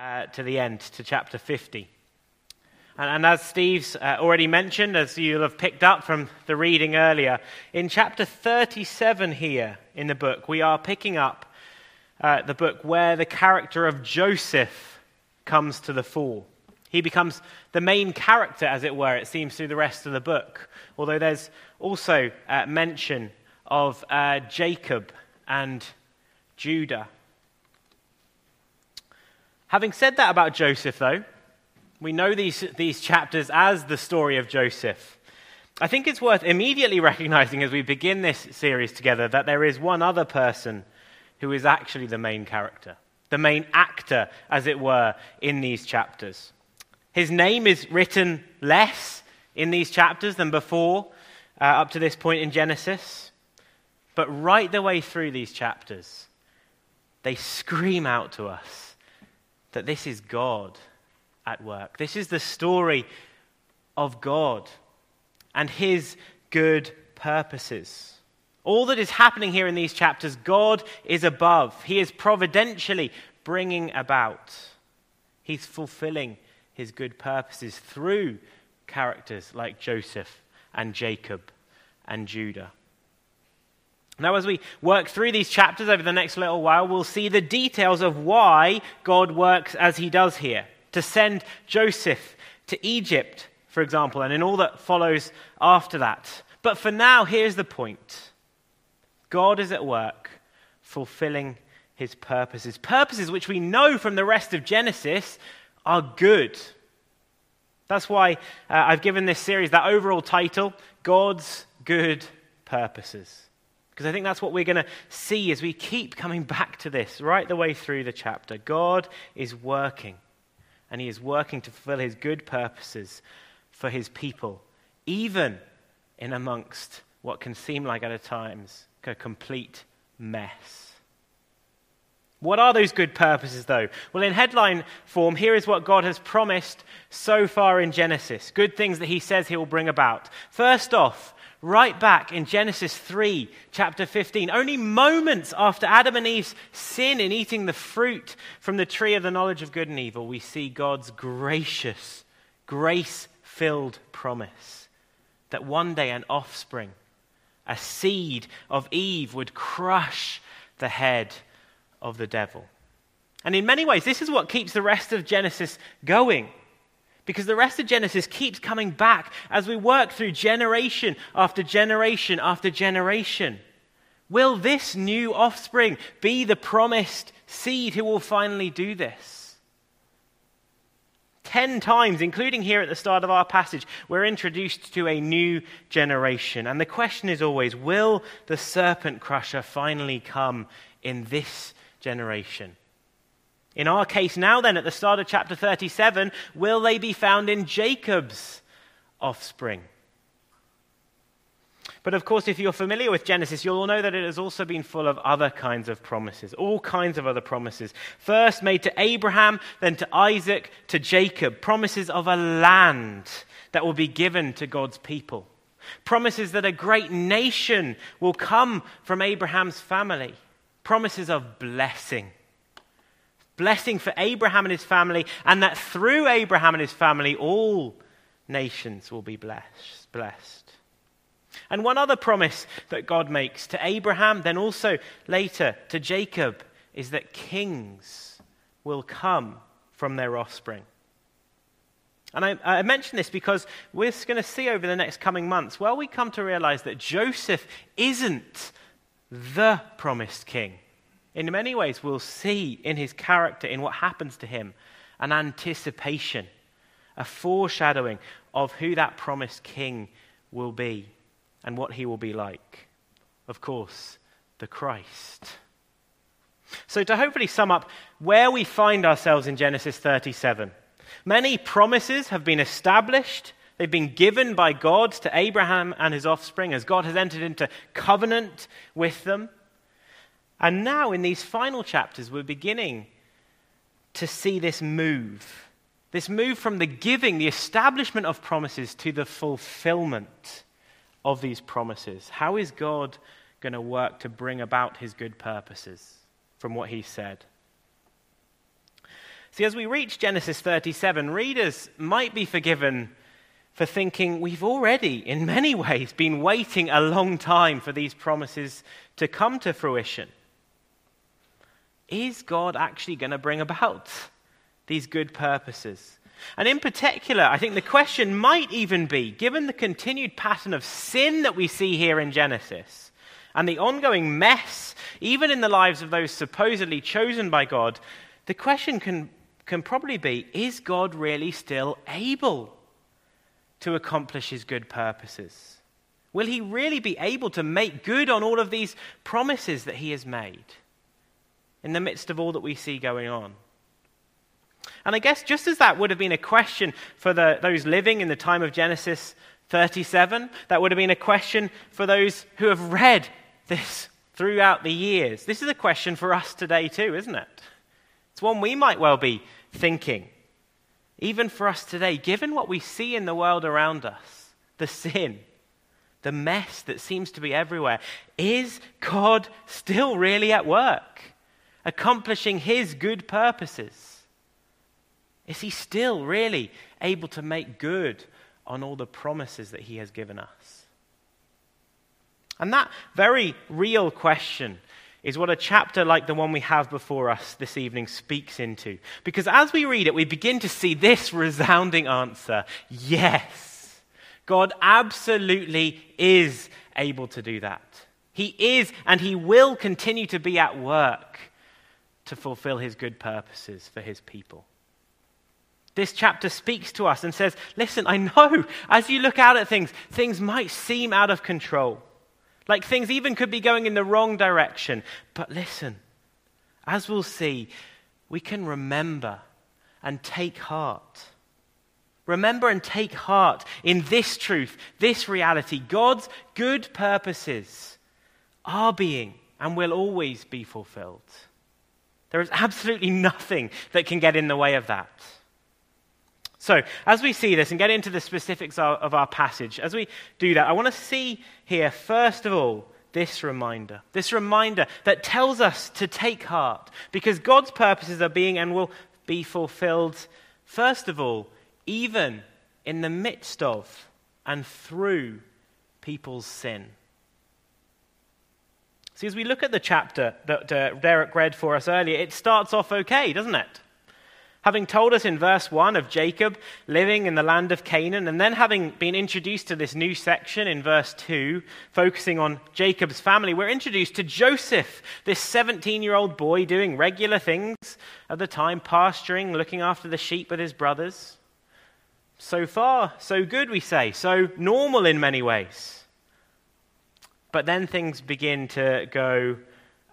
uh, to the end, to chapter 50. And, and as Steve's uh, already mentioned, as you'll have picked up from the reading earlier, in chapter 37 here in the book, we are picking up uh, the book where the character of Joseph comes to the fore. He becomes the main character, as it were, it seems, through the rest of the book. Although there's also uh, mention of uh, Jacob and Judah. Having said that about Joseph, though, we know these, these chapters as the story of Joseph. I think it's worth immediately recognizing as we begin this series together that there is one other person who is actually the main character, the main actor, as it were, in these chapters. His name is written less in these chapters than before, uh, up to this point in Genesis. But right the way through these chapters, they scream out to us that this is God at work. This is the story of God and his good purposes. All that is happening here in these chapters, God is above. He is providentially bringing about. He's fulfilling his good purposes through characters like Joseph and Jacob and Judah. Now, as we work through these chapters over the next little while, we'll see the details of why God works as he does here to send Joseph to Egypt, for example, and in all that follows after that. But for now, here's the point God is at work fulfilling his purposes. Purposes which we know from the rest of Genesis are good. That's why uh, I've given this series that overall title God's Good Purposes. Because I think that's what we're going to see as we keep coming back to this right the way through the chapter. God is working and he is working to fulfill his good purposes for his people, even in amongst what can seem like at times a complete mess. What are those good purposes, though? Well, in headline form, here is what God has promised so far in Genesis good things that he says he will bring about. First off, right back in Genesis 3, chapter 15, only moments after Adam and Eve's sin in eating the fruit from the tree of the knowledge of good and evil, we see God's gracious, grace filled promise that one day an offspring, a seed of Eve, would crush the head of the devil. And in many ways, this is what keeps the rest of Genesis going. Because the rest of Genesis keeps coming back as we work through generation after generation after generation. Will this new offspring be the promised seed who will finally do this? Ten times, including here at the start of our passage, we're introduced to a new generation. And the question is always will the serpent crusher finally come in this generation? In our case now, then, at the start of chapter 37, will they be found in Jacob's offspring? But of course, if you're familiar with Genesis, you'll know that it has also been full of other kinds of promises, all kinds of other promises. First made to Abraham, then to Isaac, to Jacob, promises of a land that will be given to God's people, promises that a great nation will come from Abraham's family, promises of blessing blessing for Abraham and his family, and that through Abraham and his family, all nations will be blessed. blessed. And one other promise that God makes to Abraham, then also later to Jacob, is that kings will come from their offspring. And I, I mention this because we're going to see over the next coming months, well, we come to realize that Joseph isn't the promised king in many ways, we'll see in his character, in what happens to him, an anticipation, a foreshadowing of who that promised king will be and what he will be like. Of course, the Christ. So, to hopefully sum up where we find ourselves in Genesis 37, many promises have been established. They've been given by God to Abraham and his offspring as God has entered into covenant with them. And now, in these final chapters, we're beginning to see this move. This move from the giving, the establishment of promises, to the fulfillment of these promises. How is God going to work to bring about his good purposes from what he said? See, as we reach Genesis 37, readers might be forgiven for thinking we've already, in many ways, been waiting a long time for these promises to come to fruition. Is God actually going to bring about these good purposes? And in particular, I think the question might even be given the continued pattern of sin that we see here in Genesis and the ongoing mess, even in the lives of those supposedly chosen by God, the question can, can probably be is God really still able to accomplish his good purposes? Will he really be able to make good on all of these promises that he has made in the midst of all that we see going on? And I guess just as that would have been a question for the, those living in the time of Genesis 37, that would have been a question for those who have read this throughout the years. This is a question for us today, too, isn't it? It's one we might well be thinking. Even for us today, given what we see in the world around us, the sin, the mess that seems to be everywhere, is God still really at work, accomplishing his good purposes? Is he still really able to make good on all the promises that he has given us? And that very real question is what a chapter like the one we have before us this evening speaks into. Because as we read it, we begin to see this resounding answer yes, God absolutely is able to do that. He is and he will continue to be at work to fulfill his good purposes for his people. This chapter speaks to us and says, Listen, I know as you look out at things, things might seem out of control. Like things even could be going in the wrong direction. But listen, as we'll see, we can remember and take heart. Remember and take heart in this truth, this reality. God's good purposes are being and will always be fulfilled. There is absolutely nothing that can get in the way of that. So, as we see this and get into the specifics of our passage, as we do that, I want to see here, first of all, this reminder. This reminder that tells us to take heart because God's purposes are being and will be fulfilled, first of all, even in the midst of and through people's sin. See, as we look at the chapter that uh, Derek read for us earlier, it starts off okay, doesn't it? Having told us in verse 1 of Jacob living in the land of Canaan, and then having been introduced to this new section in verse 2, focusing on Jacob's family, we're introduced to Joseph, this 17 year old boy doing regular things at the time, pasturing, looking after the sheep with his brothers. So far, so good, we say, so normal in many ways. But then things begin to go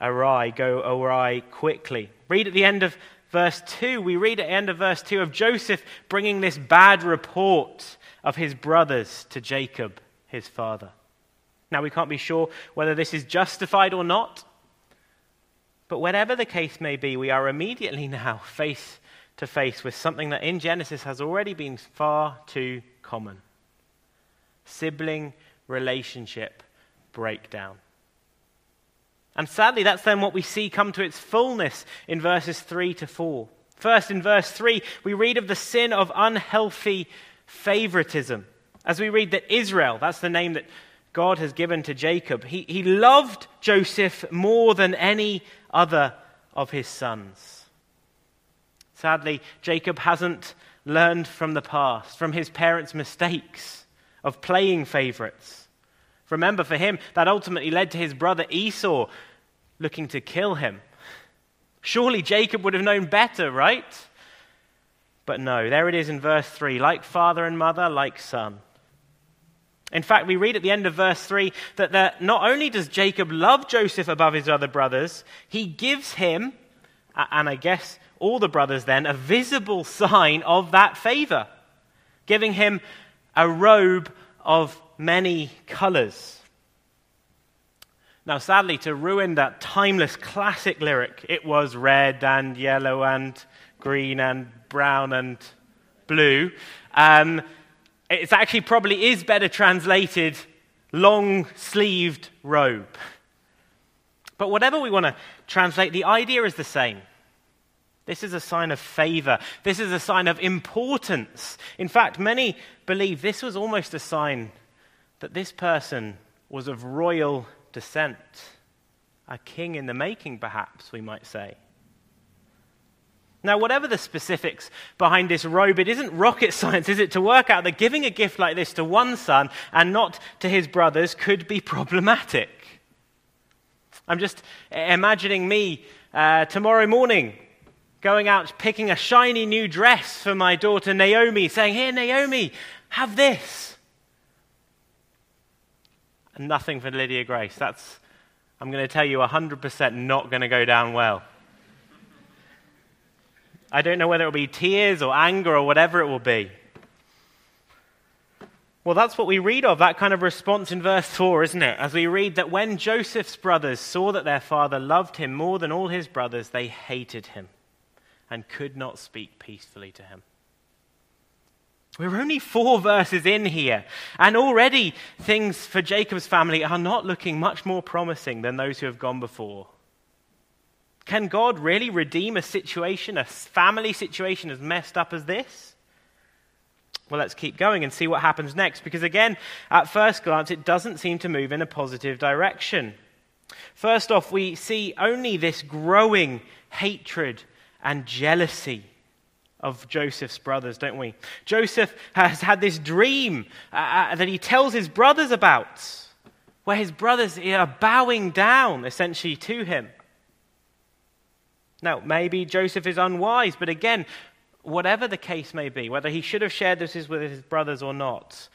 awry, go awry quickly. Read at the end of verse 2, we read at the end of verse 2 of Joseph bringing this bad report of his brothers to Jacob, his father. Now, we can't be sure whether this is justified or not, but whatever the case may be, we are immediately now face to face with something that in Genesis has already been far too common sibling relationship breakdown. And sadly, that's then what we see come to its fullness in verses 3 to 4. First, in verse 3, we read of the sin of unhealthy favoritism. As we read that Israel, that's the name that God has given to Jacob, he, he loved Joseph more than any other of his sons. Sadly, Jacob hasn't learned from the past, from his parents' mistakes of playing favorites. Remember, for him, that ultimately led to his brother Esau looking to kill him. Surely Jacob would have known better, right? But no, there it is in verse 3 like father and mother, like son. In fact, we read at the end of verse 3 that not only does Jacob love Joseph above his other brothers, he gives him, and I guess all the brothers then, a visible sign of that favor, giving him a robe of many colors. Now, sadly, to ruin that timeless classic lyric, it was red and yellow and green and brown and blue. Um, it actually probably is better translated long sleeved robe. But whatever we want to translate, the idea is the same. This is a sign of favor. This is a sign of importance. In fact, many believe this was almost a sign that this person was of royal descent. A king in the making, perhaps, we might say. Now, whatever the specifics behind this robe, it isn't rocket science, is it, to work out that giving a gift like this to one son and not to his brothers could be problematic. I'm just imagining me uh, tomorrow morning going out picking a shiny new dress for my daughter Naomi, saying, Here, Naomi, have this. And nothing for Lydia Grace. That's, I'm going to tell you, 100% not going to go down well. I don't know whether it will be tears or anger or whatever it will be. Well, that's what we read of, that kind of response in verse 4, isn't it? As we read that when Joseph's brothers saw that their father loved him more than all his brothers, they hated him and could not speak peacefully to him. We're only four verses in here, and already things for Jacob's family are not looking much more promising than those who have gone before. Can God really redeem a situation, a family situation as messed up as this? Well, let's keep going and see what happens next, because again, at first glance, it doesn't seem to move in a positive direction. First off, we see only this growing hatred and jealousy of Joseph's brothers, don't we? Joseph has had this dream uh, uh, that he tells his brothers about, where his brothers are bowing down essentially to him. Now, maybe Joseph is unwise, but again, whatever the case may be, whether he should have shared this with his brothers or not,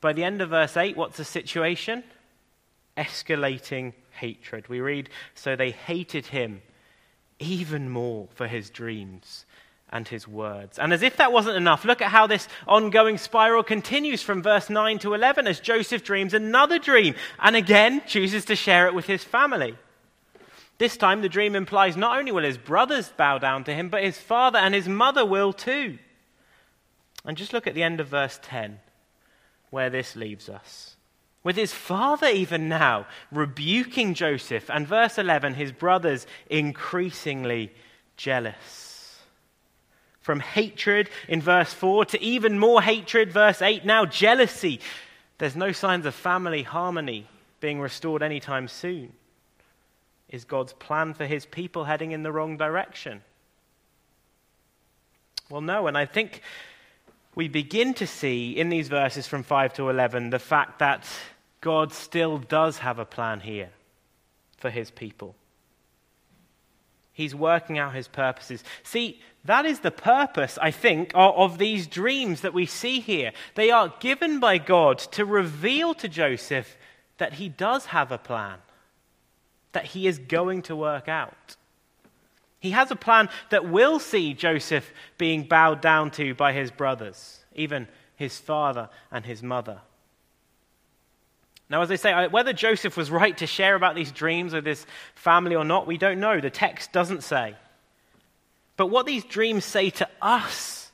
by the end of verse 8, what's the situation? Escalating hatred. We read, So they hated him even more for his dreams and his words. And as if that wasn't enough, look at how this ongoing spiral continues from verse 9 to 11 as Joseph dreams another dream and again chooses to share it with his family. This time, the dream implies not only will his brothers bow down to him, but his father and his mother will too. And just look at the end of verse 10, where this leaves us with his father even now rebuking Joseph, and verse 11, his brothers increasingly jealous. From hatred in verse 4 to even more hatred, verse 8, now jealousy. There's no signs of family harmony being restored anytime soon. Is God's plan for his people heading in the wrong direction? Well, no, and I think we begin to see in these verses from 5 to 11 the fact that God still does have a plan here for his people. He's working out his purposes. See, that is the purpose, I think, of these dreams that we see here. They are given by God to reveal to Joseph that he does have a plan, that he is going to work out. He has a plan that will see Joseph being bowed down to by his brothers, even his father and his mother. Now, as I say, whether Joseph was right to share about these dreams with his family or not, we don't know. The text doesn't say. But what these dreams say to us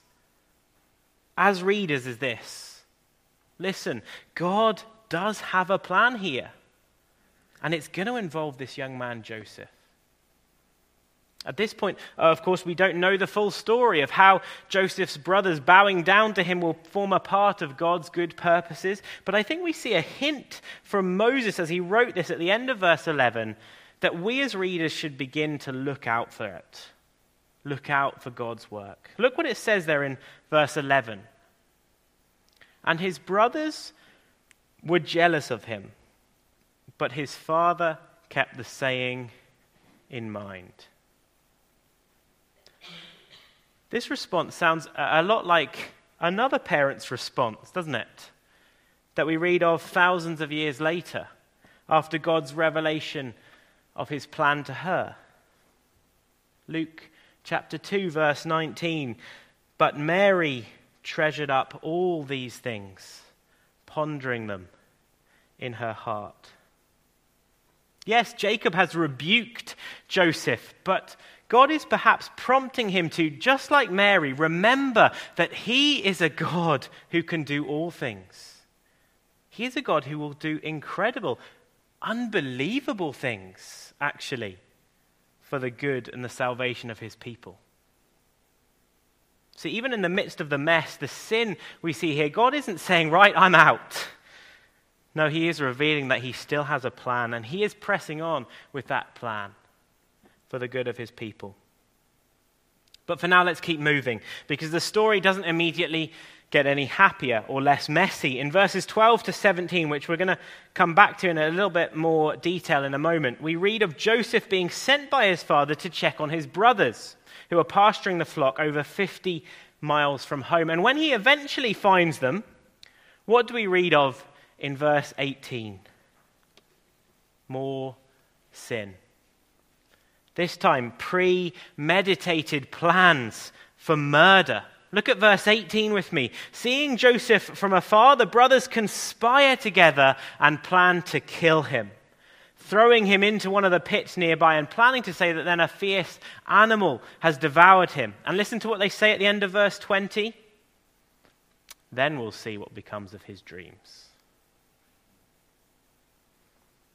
as readers is this listen, God does have a plan here, and it's going to involve this young man, Joseph. At this point, uh, of course, we don't know the full story of how Joseph's brothers bowing down to him will form a part of God's good purposes. But I think we see a hint from Moses as he wrote this at the end of verse 11 that we as readers should begin to look out for it. Look out for God's work. Look what it says there in verse 11. And his brothers were jealous of him, but his father kept the saying in mind. This response sounds a lot like another parent's response, doesn't it? That we read of thousands of years later, after God's revelation of his plan to her. Luke chapter 2, verse 19. But Mary treasured up all these things, pondering them in her heart. Yes, Jacob has rebuked Joseph, but God is perhaps prompting him to, just like Mary, remember that he is a God who can do all things. He is a God who will do incredible, unbelievable things, actually, for the good and the salvation of his people. So, even in the midst of the mess, the sin we see here, God isn't saying, Right, I'm out. No, He is revealing that He still has a plan, and He is pressing on with that plan for the good of His people. But for now, let's keep moving, because the story doesn't immediately get any happier or less messy. In verses 12 to 17, which we're going to come back to in a little bit more detail in a moment, we read of Joseph being sent by his father to check on his brothers who are pasturing the flock over 50 miles from home. And when he eventually finds them, what do we read of in verse 18? More sin. This time, premeditated plans for murder. Look at verse 18 with me. Seeing Joseph from afar, the brothers conspire together and plan to kill him throwing him into one of the pits nearby and planning to say that then a fierce animal has devoured him. And listen to what they say at the end of verse 20. Then we'll see what becomes of his dreams.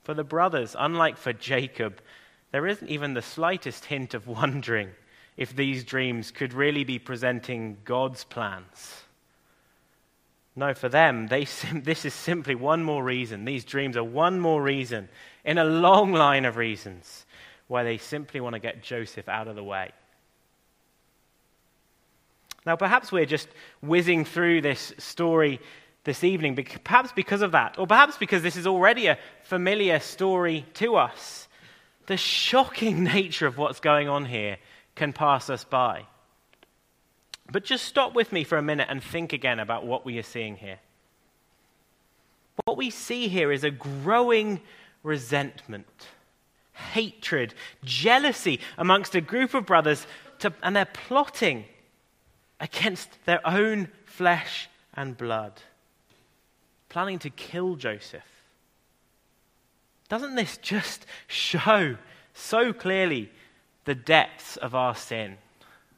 For the brothers, unlike for Jacob, there isn't even the slightest hint of wondering if these dreams could really be presenting God's plans. No, for them, they, this is simply one more reason. These dreams are one more reason in a long line of reasons why they simply want to get Joseph out of the way. Now, perhaps we're just whizzing through this story this evening, perhaps because of that, or perhaps because this is already a familiar story to us. The shocking nature of what's going on here can pass us by. But just stop with me for a minute and think again about what we are seeing here. What we see here is a growing resentment, hatred, jealousy amongst a group of brothers, to, and they're plotting against their own flesh and blood, planning to kill Joseph. Doesn't this just show so clearly the depths of our sin?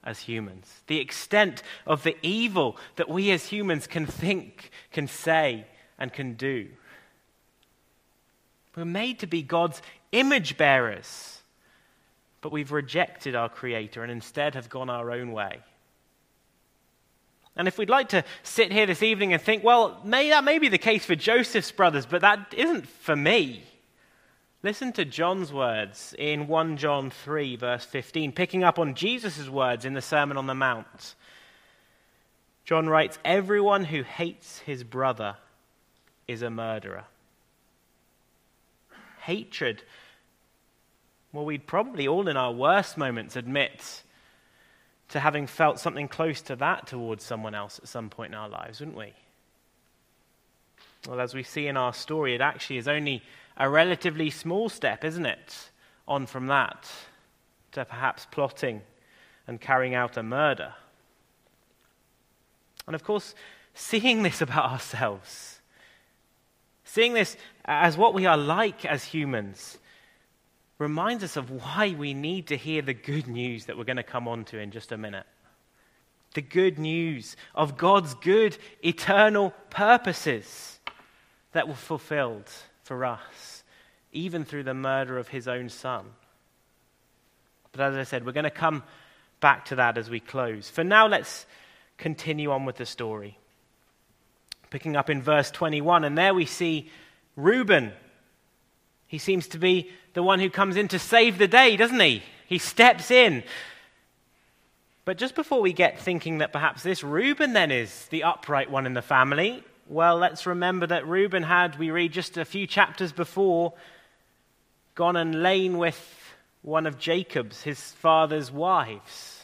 as humans, the extent of the evil that we as humans can think, can say, and can do. We're made to be God's image bearers, but we've rejected our Creator and instead have gone our own way. And if we'd like to sit here this evening and think, well, may, that may be the case for Joseph's brothers, but that isn't for me. Listen to John's words in 1 John 3, verse 15, picking up on Jesus' words in the Sermon on the Mount. John writes, Everyone who hates his brother is a murderer. Hatred. Well, we'd probably all in our worst moments admit to having felt something close to that towards someone else at some point in our lives, wouldn't we? Well, as we see in our story, it actually is only a relatively small step, isn't it, on from that to perhaps plotting and carrying out a murder. And of course, seeing this about ourselves, seeing this as what we are like as humans, reminds us of why we need to hear the good news that we're going to come on to in just a minute. The good news of God's good, eternal purposes that were fulfilled for us, even through the murder of his own son. But as I said, we're going to come back to that as we close. For now, let's continue on with the story. Picking up in verse 21, and there we see Reuben. He seems to be the one who comes in to save the day, doesn't he? He steps in. But just before we get thinking that perhaps this Reuben then is the upright one in the family, well, let's remember that Reuben had, we read just a few chapters before, gone and lain with one of Jacob's, his father's wives.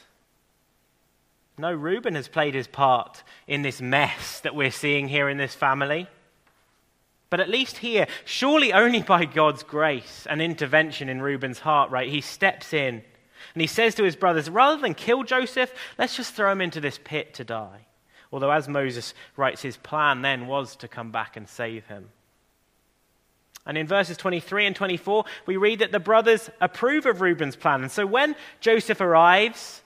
No, Reuben has played his part in this mess that we're seeing here in this family. But at least here, surely only by God's grace and intervention in Reuben's heart, right? He steps in and he says to his brothers, rather than kill Joseph, let's just throw him into this pit to die. Although, as Moses writes, his plan then was to come back and save him. And in verses 23 and 24, we read that the brothers approve of Reuben's plan. And so when Joseph arrives,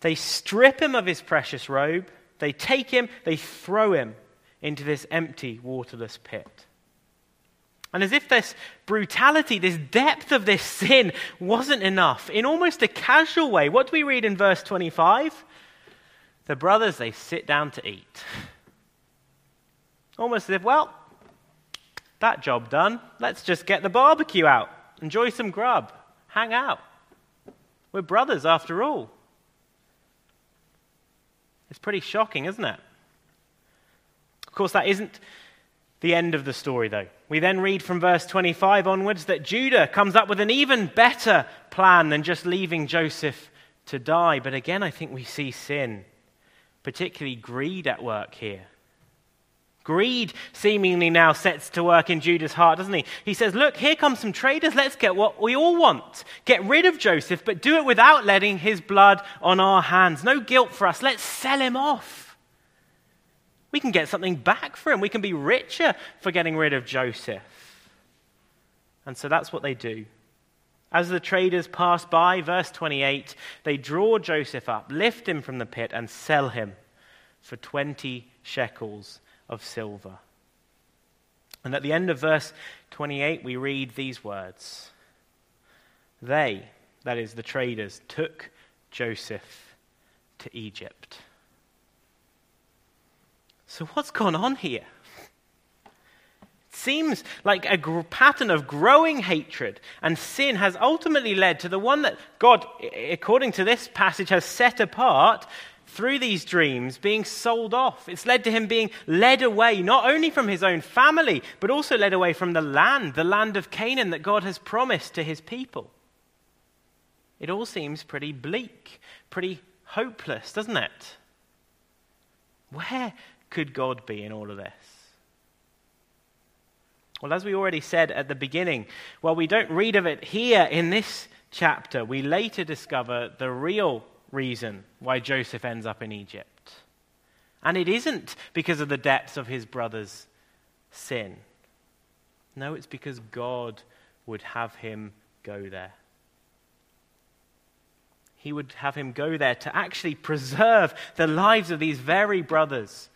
they strip him of his precious robe, they take him, they throw him into this empty, waterless pit. And as if this brutality, this depth of this sin wasn't enough, in almost a casual way, what do we read in verse 25? The brothers, they sit down to eat. Almost as if, well, that job done. Let's just get the barbecue out, enjoy some grub, hang out. We're brothers after all. It's pretty shocking, isn't it? Of course, that isn't the end of the story, though. We then read from verse 25 onwards that Judah comes up with an even better plan than just leaving Joseph to die. But again, I think we see sin, particularly greed, at work here. Greed seemingly now sets to work in Judah's heart, doesn't he? He says, Look, here come some traders. Let's get what we all want. Get rid of Joseph, but do it without letting his blood on our hands. No guilt for us. Let's sell him off. We can get something back for him. We can be richer for getting rid of Joseph. And so that's what they do. As the traders pass by, verse 28, they draw Joseph up, lift him from the pit, and sell him for 20 shekels of silver. And at the end of verse 28, we read these words They, that is, the traders, took Joseph to Egypt. So, what's gone on here? Seems like a gr- pattern of growing hatred and sin has ultimately led to the one that God, according to this passage, has set apart through these dreams being sold off. It's led to him being led away, not only from his own family, but also led away from the land, the land of Canaan that God has promised to his people. It all seems pretty bleak, pretty hopeless, doesn't it? Where could God be in all of this? Well, as we already said at the beginning, while we don't read of it here in this chapter, we later discover the real reason why Joseph ends up in Egypt. And it isn't because of the depths of his brother's sin. No, it's because God would have him go there. He would have him go there to actually preserve the lives of these very brothers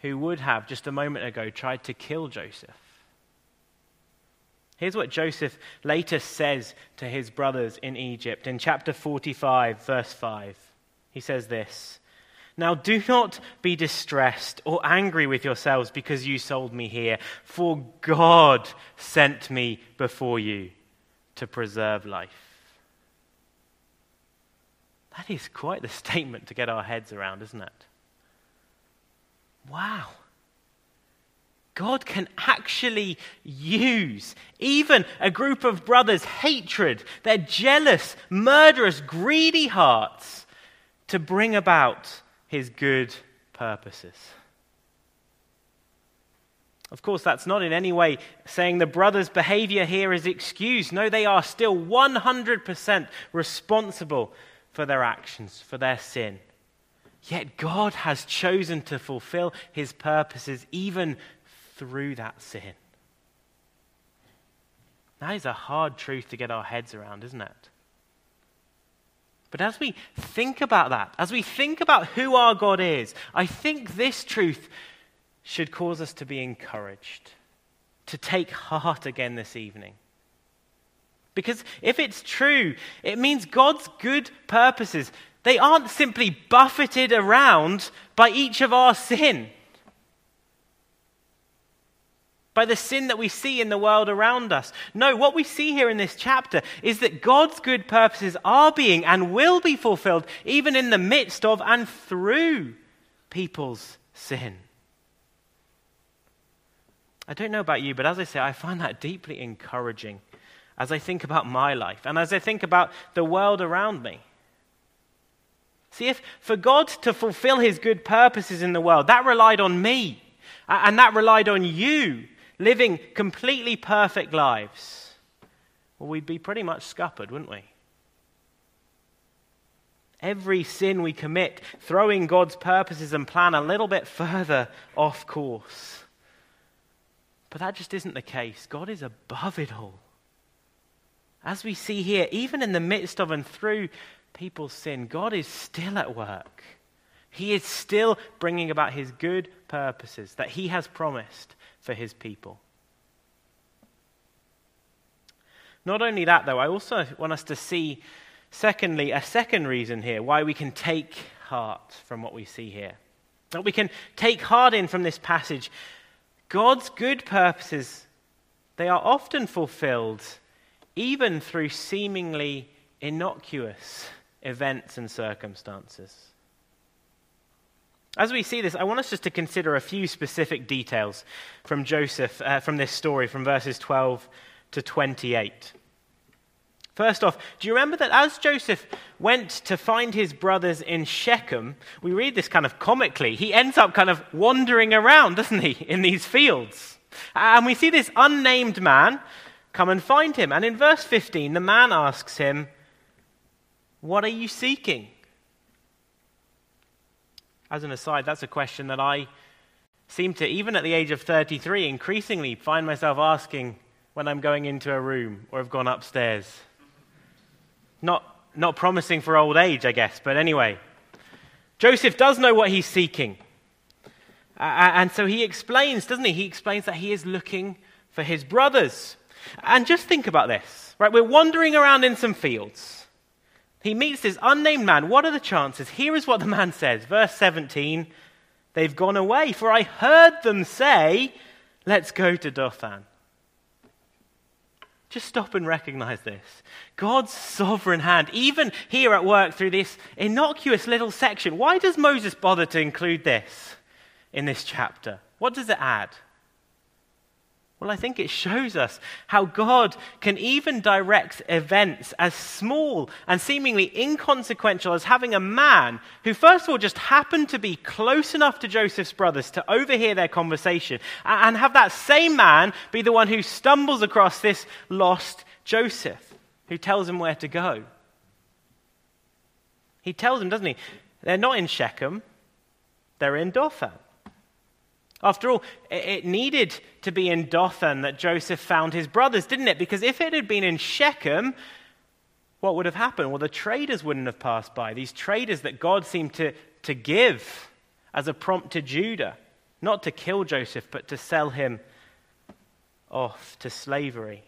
who would have, just a moment ago, tried to kill Joseph. Here's what Joseph later says to his brothers in Egypt in chapter 45, verse 5. He says this Now do not be distressed or angry with yourselves because you sold me here, for God sent me before you to preserve life. That is quite the statement to get our heads around, isn't it? Wow. God can actually use even a group of brothers' hatred, their jealous, murderous, greedy hearts, to bring about his good purposes. Of course, that's not in any way saying the brothers' behavior here is excused. No, they are still 100% responsible for their actions, for their sin. Yet God has chosen to fulfill his purposes even through that sin. That is a hard truth to get our heads around, isn't it? But as we think about that, as we think about who our God is, I think this truth should cause us to be encouraged, to take heart again this evening. Because if it's true, it means God's good purposes, they aren't simply buffeted around by each of our sin by the sin that we see in the world around us. No, what we see here in this chapter is that God's good purposes are being and will be fulfilled even in the midst of and through people's sin. I don't know about you, but as I say, I find that deeply encouraging as I think about my life and as I think about the world around me. See, if for God to fulfill his good purposes in the world, that relied on me and that relied on you living completely perfect lives, well, we'd be pretty much scuppered, wouldn't we? Every sin we commit, throwing God's purposes and plan a little bit further off course. But that just isn't the case. God is above it all. As we see here, even in the midst of and through people's sin, God is still at work. He is still bringing about his good purposes that he has promised for his people. Not only that, though, I also want us to see, secondly, a second reason here why we can take heart from what we see here. That we can take heart in from this passage. God's good purposes, they are often fulfilled even through seemingly innocuous events and circumstances. As we see this, I want us just to consider a few specific details from Joseph, uh, from this story, from verses 12 to 28. First off, do you remember that as Joseph went to find his brothers in Shechem, we read this kind of comically, he ends up kind of wandering around, doesn't he, in these fields? And we see this unnamed man come and find him. And in verse 15, the man asks him, What are you seeking? As an aside, that's a question that I seem to, even at the age of 33, increasingly find myself asking when I'm going into a room or have gone upstairs. Not, not promising for old age, I guess, but anyway. Joseph does know what he's seeking. Uh, and so he explains, doesn't he? He explains that he is looking for his brothers. And just think about this, right? We're wandering around in some fields. He meets this unnamed man. What are the chances? Here is what the man says. Verse 17 They've gone away, for I heard them say, Let's go to Dothan. Just stop and recognize this. God's sovereign hand, even here at work through this innocuous little section. Why does Moses bother to include this in this chapter? What does it add? Well, I think it shows us how God can even direct events as small and seemingly inconsequential as having a man who, first of all, just happened to be close enough to Joseph's brothers to overhear their conversation, and have that same man be the one who stumbles across this lost Joseph, who tells him where to go. He tells him, doesn't he? They're not in Shechem, they're in Dothan. After all, it needed to be in Dothan that Joseph found his brothers, didn't it? Because if it had been in Shechem, what would have happened? Well, the traders wouldn't have passed by. These traders that God seemed to, to give as a prompt to Judah, not to kill Joseph, but to sell him off to slavery.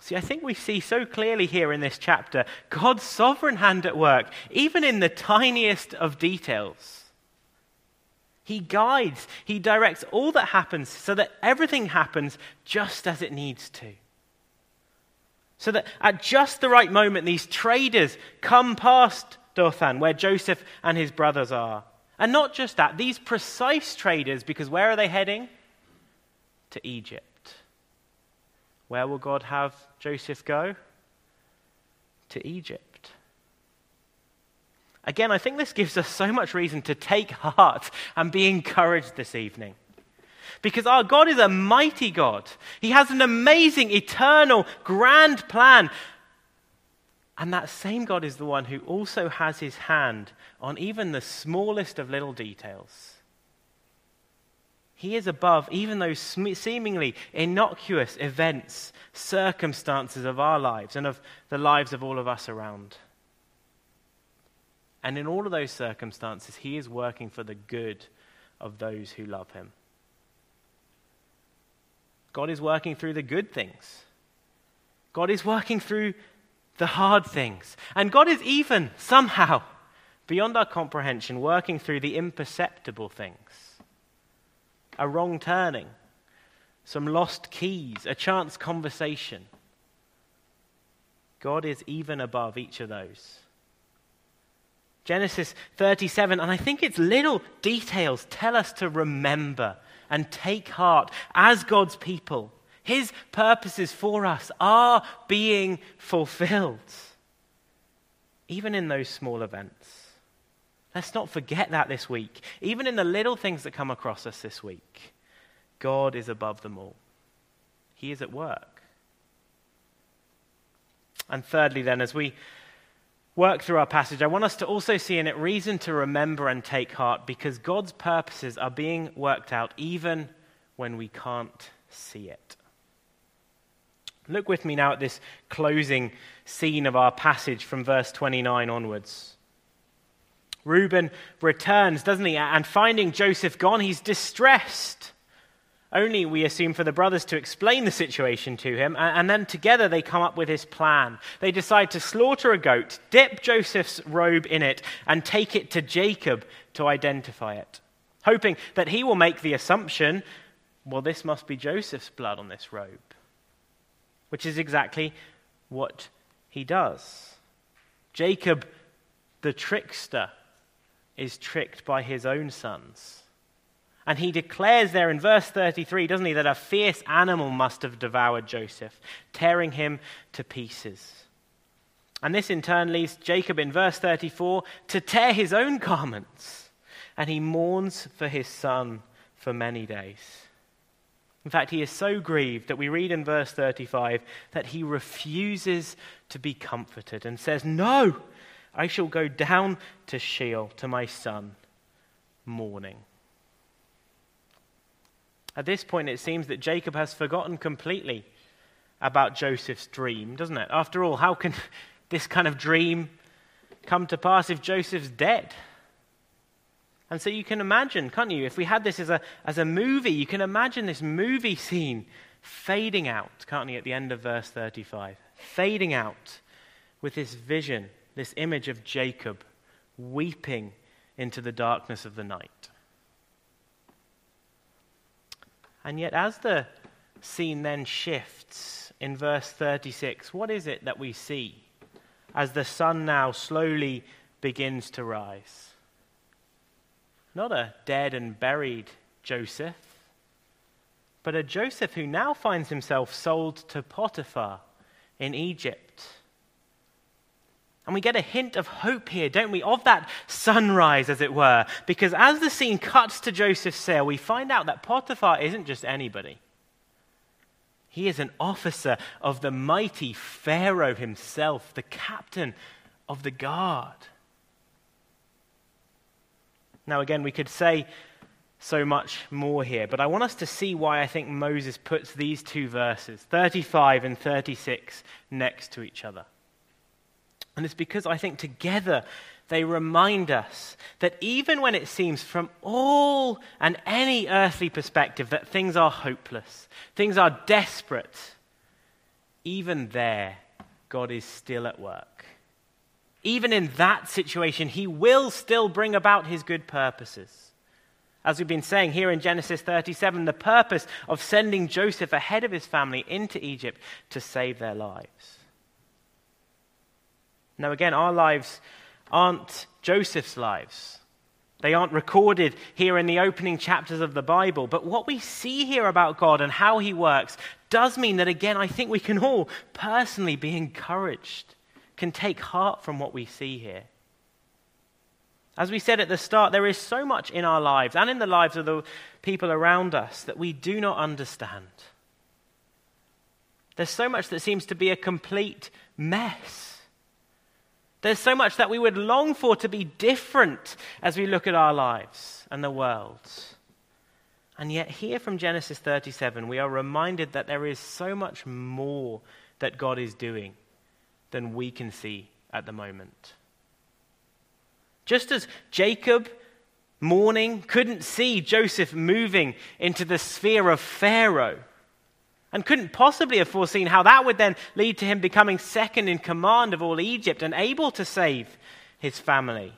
See, I think we see so clearly here in this chapter God's sovereign hand at work, even in the tiniest of details. He guides, He directs all that happens so that everything happens just as it needs to. So that at just the right moment, these traders come past Dothan, where Joseph and his brothers are. And not just that, these precise traders, because where are they heading? To Egypt. Where will God have Joseph go? To Egypt. Again, I think this gives us so much reason to take heart and be encouraged this evening. Because our God is a mighty God. He has an amazing, eternal, grand plan. And that same God is the one who also has his hand on even the smallest of little details. He is above even those seemingly innocuous events, circumstances of our lives and of the lives of all of us around. And in all of those circumstances, He is working for the good of those who love Him. God is working through the good things. God is working through the hard things. And God is even, somehow, beyond our comprehension, working through the imperceptible things a wrong turning, some lost keys, a chance conversation. God is even above each of those. Genesis 37, and I think its little details tell us to remember and take heart as God's people. His purposes for us are being fulfilled, even in those small events. Let's not forget that this week. Even in the little things that come across us this week, God is above them all. He is at work. And thirdly, then, as we work through our passage, I want us to also see in it reason to remember and take heart because God's purposes are being worked out even when we can't see it. Look with me now at this closing scene of our passage from verse 29 onwards. Reuben returns, doesn't he? And finding Joseph gone, he's distressed. Only, we assume, for the brothers to explain the situation to him, and, then together they come up with his plan. They decide to slaughter a goat, dip Joseph's robe in it, and take it to Jacob to identify it, hoping that he will make the assumption well, this must be Joseph's blood on this robe, which is exactly what he does. Jacob, the trickster, is tricked by his own sons. And he declares there in verse 33, doesn't he, that a fierce animal must have devoured Joseph, tearing him to pieces. And this in turn leads Jacob in verse 34 to tear his own garments. And he mourns for his son for many days. In fact, he is so grieved that we read in verse 35 that he refuses to be comforted and says, No, I shall go down to Sheol to my son, mourning. At this point, it seems that Jacob has forgotten completely about Joseph's dream, doesn't it? After all, how can this kind of dream come to pass if Joseph's dead? And so you can imagine, can't you? If we had this as a, as a movie, you can imagine this movie scene fading out, can't you, at the end of verse 35? Fading out with this vision, this image of Jacob weeping into the darkness of the night. And yet, as the scene then shifts in verse 36, what is it that we see as the sun now slowly begins to rise? Not a dead and buried Joseph, but a Joseph who now finds himself sold to Potiphar in Egypt. And we get a hint of hope here, don't we? Of that sunrise, as it were. Because as the scene cuts to Joseph's cell, we find out that Potiphar isn't just anybody. He is an officer of the mighty Pharaoh himself, the captain of the guard. Now, again, we could say so much more here, but I want us to see why I think Moses puts these two verses, 35 and 36, next to each other. And it's because I think together they remind us that even when it seems from all and any earthly perspective that things are hopeless, things are desperate, even there, God is still at work. Even in that situation, he will still bring about his good purposes. As we've been saying here in Genesis 37, the purpose of sending Joseph ahead of his family into Egypt to save their lives. Now, again, our lives aren't Joseph's lives. They aren't recorded here in the opening chapters of the Bible. But what we see here about God and how he works does mean that, again, I think we can all personally be encouraged can take heart from what we see here. As we said at the start, there is so much in our lives and in the lives of the people around us that we do not understand. There's so much that seems to be a complete mess. There's so much that we would long for to be different as we look at our lives and the world. And yet, here from Genesis 37, we are reminded that there is so much more that God is doing than we can see at the moment. Just as Jacob, mourning, couldn't see Joseph moving into the sphere of Pharaoh, and couldn't possibly have foreseen how that would then lead to him becoming second in command of all Egypt and able to save his family.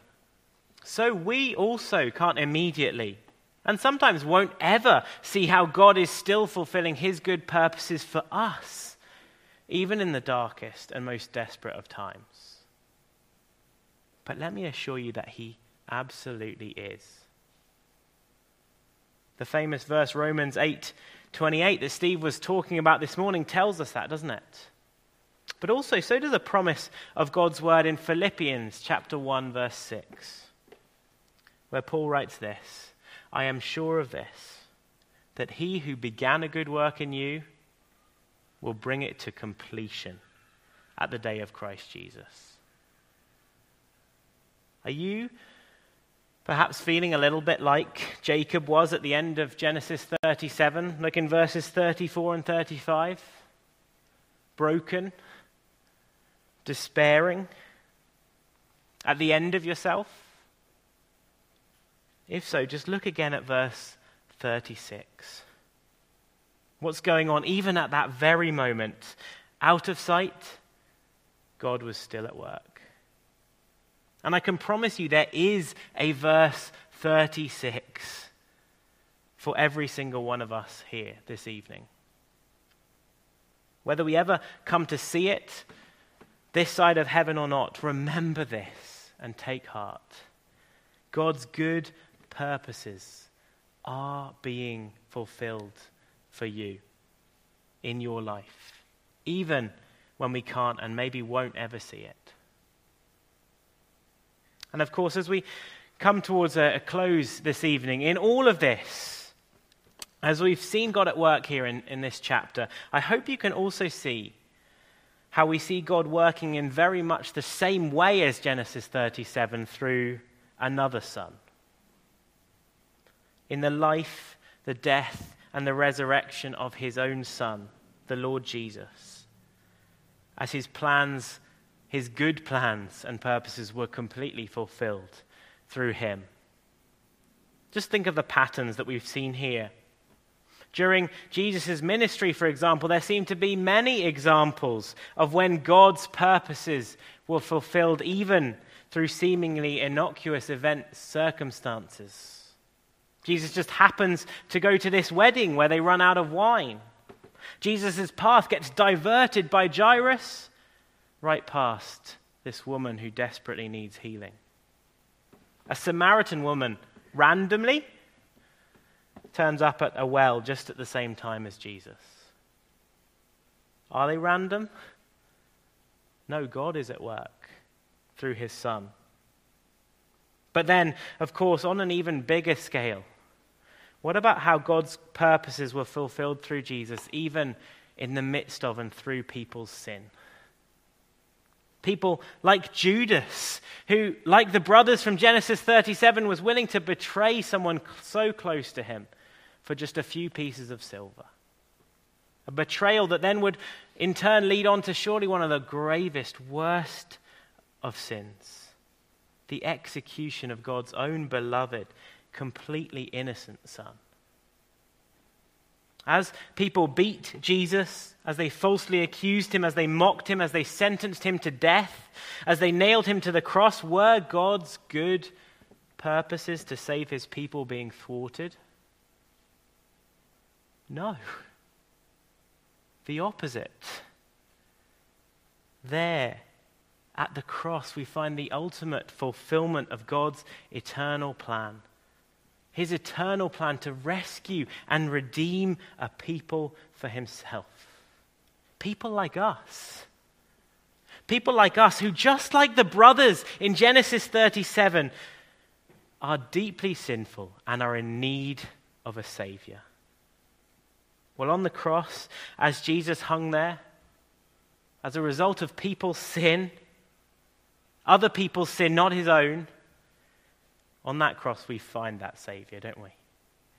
So we also can't immediately, and sometimes won't ever, see how God is still fulfilling his good purposes for us even in the darkest and most desperate of times. But let me assure you that He absolutely is. The famous verse, Romans 8 28, that Steve was talking about this morning, tells us that, doesn't it? But also, so does a promise of God's word in Philippians chapter 1, verse 6, where Paul writes this I am sure of this, that he who began a good work in you will bring it to completion at the day of Christ Jesus. Are you perhaps feeling a little bit like Jacob was at the end of Genesis 37? Look in verses 34 and 35. Broken, despairing, at the end of yourself? If so, just look again at verse 36. what's going on, even at that very moment, out of sight, God was still at work. And I can promise you there is a verse 36 for every single one of us here this evening. Whether we ever come to see it this side of heaven or not, remember this and take heart. God's good purposes are being fulfilled for you in your life, even when we can't and maybe won't ever see it. And of course, as we come towards a, a close this evening, in all of this, as we've seen God at work here in, in this chapter, I hope you can also see how we see God working in very much the same way as Genesis 37 through another son. In the life, the death, and the resurrection of his own son, the Lord Jesus, as his plans, his good plans and purposes were completely fulfilled through him. Just think of the patterns that we've seen here. During Jesus' ministry, for example, there seem to be many examples of when God's purposes were fulfilled, even through seemingly innocuous events, circumstances. Jesus just happens to go to this wedding where they run out of wine. Jesus' path gets diverted by Jairus right past this woman who desperately needs healing. A Samaritan woman randomly turns up at a well just at the same time as Jesus. Are they random? No, God is at work through his Son. But then, of course, on an even bigger scale, what about how God's purposes were fulfilled through Jesus, even in the midst of and through people's sin? People like Judas, who, like the brothers from Genesis 37, was willing to betray someone so close to him for just a few pieces of silver. A betrayal that then would, in turn, lead on to surely one of the gravest, worst of sins the execution of God's own beloved, completely innocent Son. As people beat Jesus, as they falsely accused him, as they mocked him, as they sentenced him to death, as they nailed him to the cross, were God's good purposes to save his people being thwarted? No. The opposite. There, at the cross, we find the ultimate fulfillment of God's eternal plan. His eternal plan to rescue and redeem a people for himself. People like us. People like us who, just like the brothers in Genesis 37, are deeply sinful and are in need of a Savior. Well, on the cross, as Jesus hung there, as a result of people's sin, other people's sin, not his own. On that cross, we find that Savior, don't we?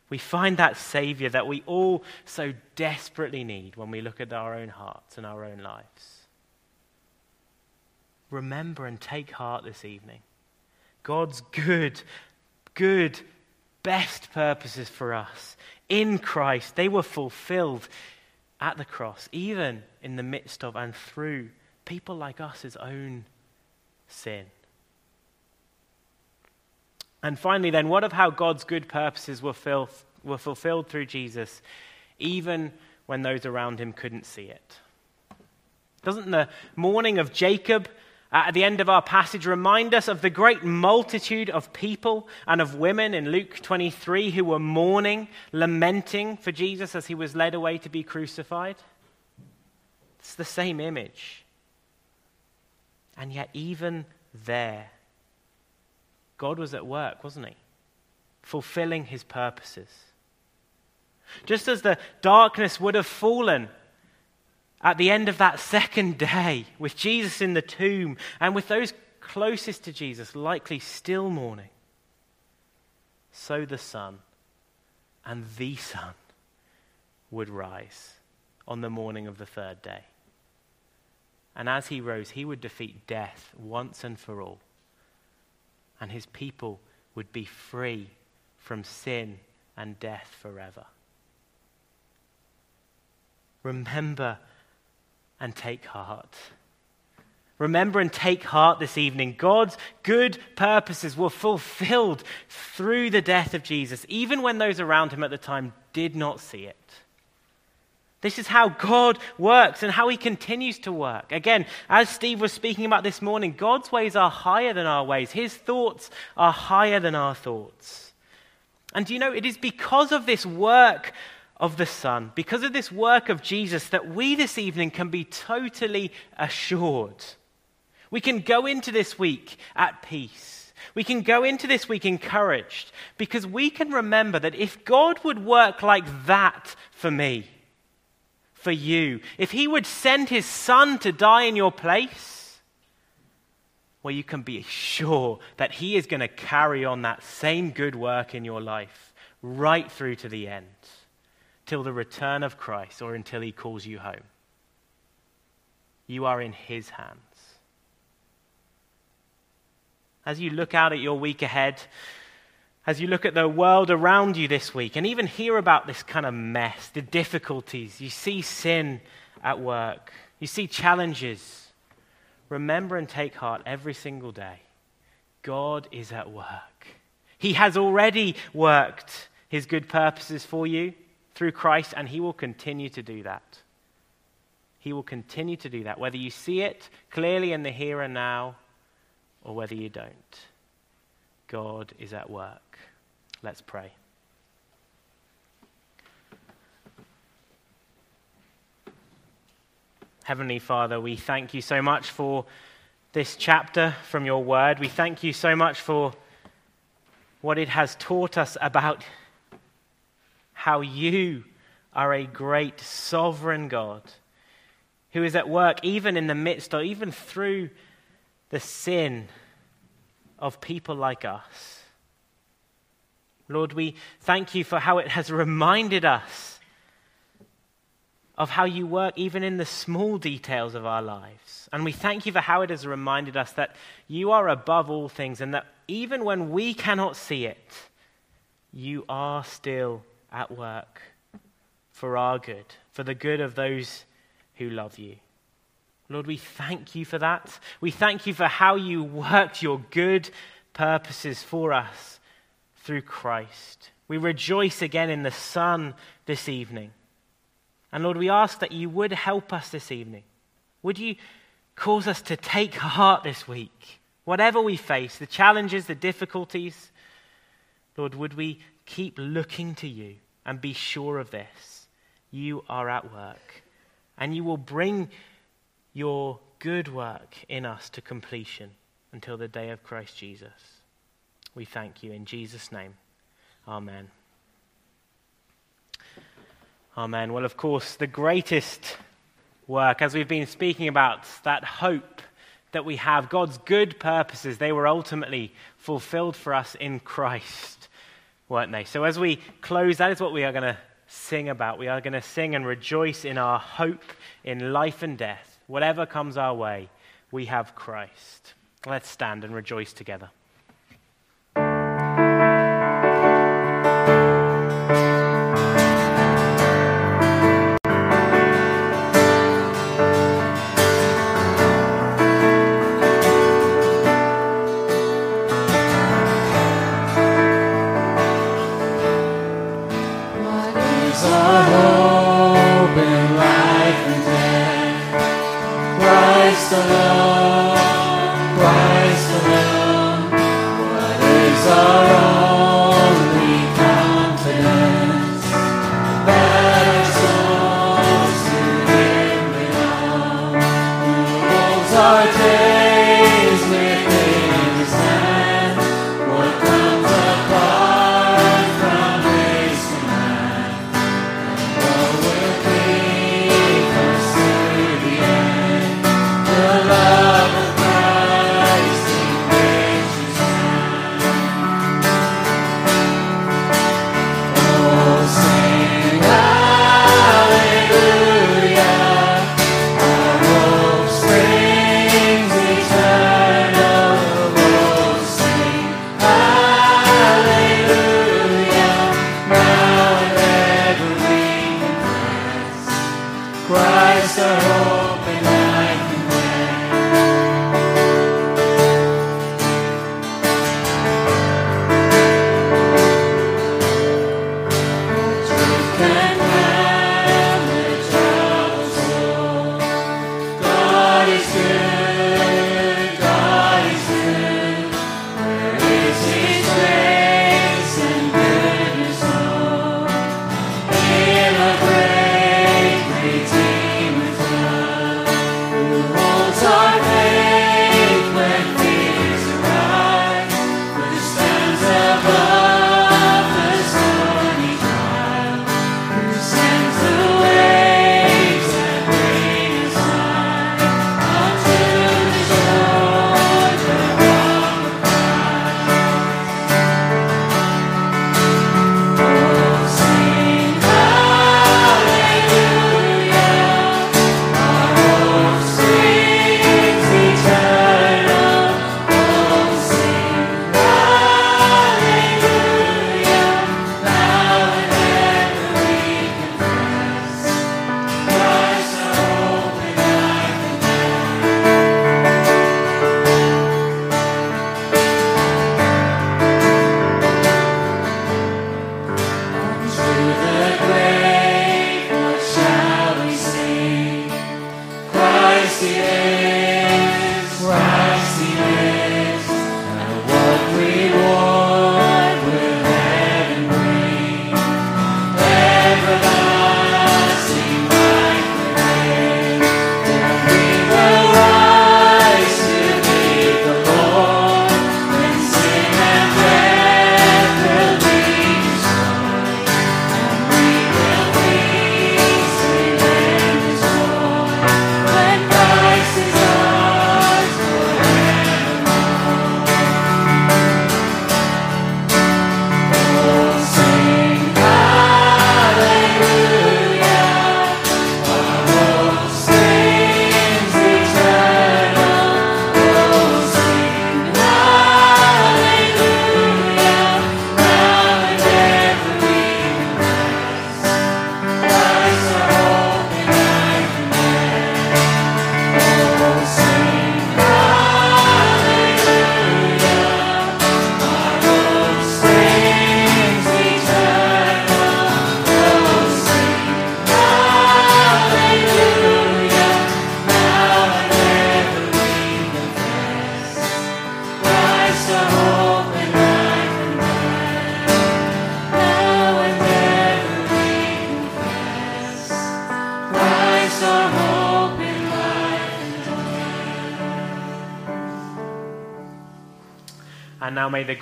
We find that Savior that we all so desperately need when we look at our own hearts and our own lives. Remember and take heart this evening. God's good, good, best purposes for us in Christ, they were fulfilled at the cross, even in the midst of and through people like us, his own sin. And finally, then, what of how God's good purposes were, fil- were fulfilled through Jesus, even when those around him couldn't see it? Doesn't the mourning of Jacob at the end of our passage remind us of the great multitude of people and of women in Luke 23 who were mourning, lamenting for Jesus as he was led away to be crucified? It's the same image. And yet, even there, God was at work, wasn't he? Fulfilling his purposes. Just as the darkness would have fallen at the end of that second day with Jesus in the tomb and with those closest to Jesus likely still mourning, so the sun and the sun would rise on the morning of the third day. And as he rose, he would defeat death once and for all. And his people would be free from sin and death forever. remember and take heart. Remember and take heart this evening. God's good purposes were fulfilled through the death of Jesus, even when those around him at the time did not see it. This is how God works and how he continues to work. Again, as Steve was speaking about this morning, God's ways are higher than our ways, his thoughts are higher than our thoughts. And you know, it is because of this work of the Son, because of this work of Jesus, that we this evening can be totally assured we can go into this week at peace. We can go into this week encouraged because we can remember that if God would work like that for me, for you, if He would send His Son to die in your place, well, you can be sure that He is going to carry on that same good work in your life right through to the end, till the return of Christ or until He calls you home. You are in His hands as you look out at your week ahead, as you look at the world around you this week, and even hear about this kind of mess, the difficulties, you see sin at work, you see challenges, remember and take heart every single day. God is at work. He has already worked his good purposes for you through Christ, and he will continue to do that. He will continue to do that, whether you see it clearly in the here and now or whether you don't. God is at work. Let's pray. Heavenly Father, we thank you so much for this chapter from your word. We thank you so much for what it has taught us about how you are a great sovereign God who is at work even in the midst or even through the sin of people like us. Lord, we thank you for how it has reminded us of how you work even in the small details of our lives. And we thank you for how it has reminded us that you are above all things and that even when we cannot see it, you are still at work for our good, for the good of those who love you. Lord, we thank you for that. We thank you for how you worked your good purposes for us through Christ. We rejoice again in the Son this evening. And Lord, we ask that you would help us this evening. Would you cause us to take heart this week? Whatever we face, the challenges, the difficulties, Lord, would we keep looking to you and be sure of this? You are at work, and you will bring your good work in us to completion until the day of Christ Jesus. We thank you in Jesus' name. Amen. Amen. Well, of course, the greatest work, as we've been speaking about, that hope that we have, God's good purposes, they were ultimately fulfilled for us in Christ, weren't they? So, as we close, that is what we are going to sing about. We are going to sing and rejoice in our hope in life and death whatever comes our way, we have Christ. Let's stand and rejoice together.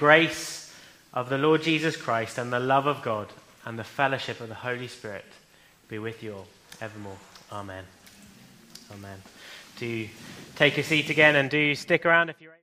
Grace of the Lord Jesus Christ and the love of God and the fellowship of the Holy Spirit be with you all evermore. Amen. Amen. Do you take a seat again and do stick around if you're.